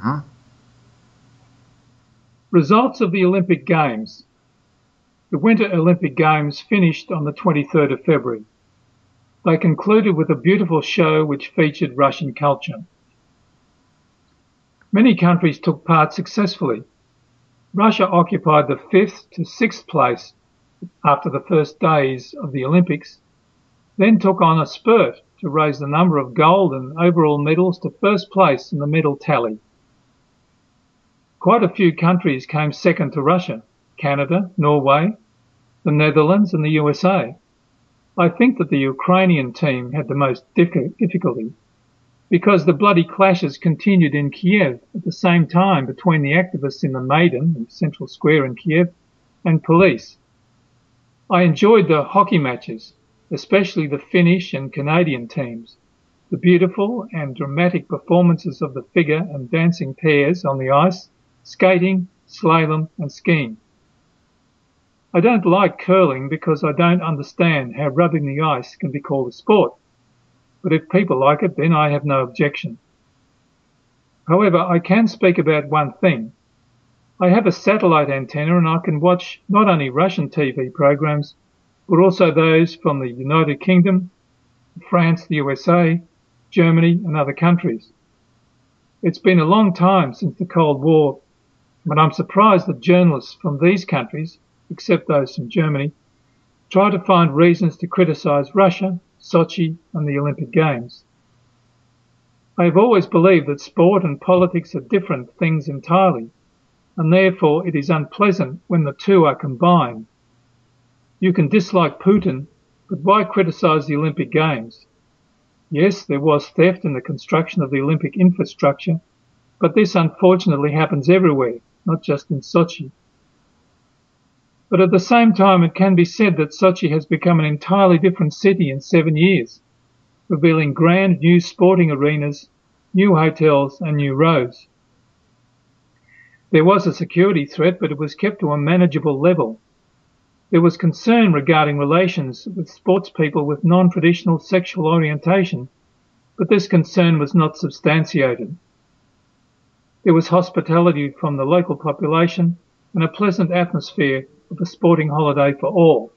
Uh-huh. Results of the Olympic Games. The Winter Olympic Games finished on the 23rd of February. They concluded with a beautiful show which featured Russian culture. Many countries took part successfully. Russia occupied the fifth to sixth place after the first days of the Olympics, then took on a spurt to raise the number of gold and overall medals to first place in the medal tally. Quite a few countries came second to Russia Canada, Norway, the Netherlands, and the USA. I think that the Ukrainian team had the most difficulty because the bloody clashes continued in Kiev at the same time between the activists in the Maidan, the central square in Kiev, and police. I enjoyed the hockey matches, especially the Finnish and Canadian teams, the beautiful and dramatic performances of the figure and dancing pairs on the ice, skating, slalom, and skiing. I don't like curling because I don't understand how rubbing the ice can be called a sport. But if people like it, then I have no objection. However, I can speak about one thing. I have a satellite antenna and I can watch not only Russian TV programs, but also those from the United Kingdom, France, the USA, Germany, and other countries. It's been a long time since the Cold War, but I'm surprised that journalists from these countries except those from Germany, try to find reasons to criticize Russia, Sochi, and the Olympic Games. I have always believed that sport and politics are different things entirely, and therefore it is unpleasant when the two are combined. You can dislike Putin, but why criticize the Olympic Games? Yes, there was theft in the construction of the Olympic infrastructure, but this unfortunately happens everywhere, not just in Sochi. But at the same time, it can be said that Sochi has become an entirely different city in seven years, revealing grand new sporting arenas, new hotels, and new roads. There was a security threat, but it was kept to a manageable level. There was concern regarding relations with sportspeople with non-traditional sexual orientation, but this concern was not substantiated. There was hospitality from the local population and a pleasant atmosphere of a sporting holiday for all.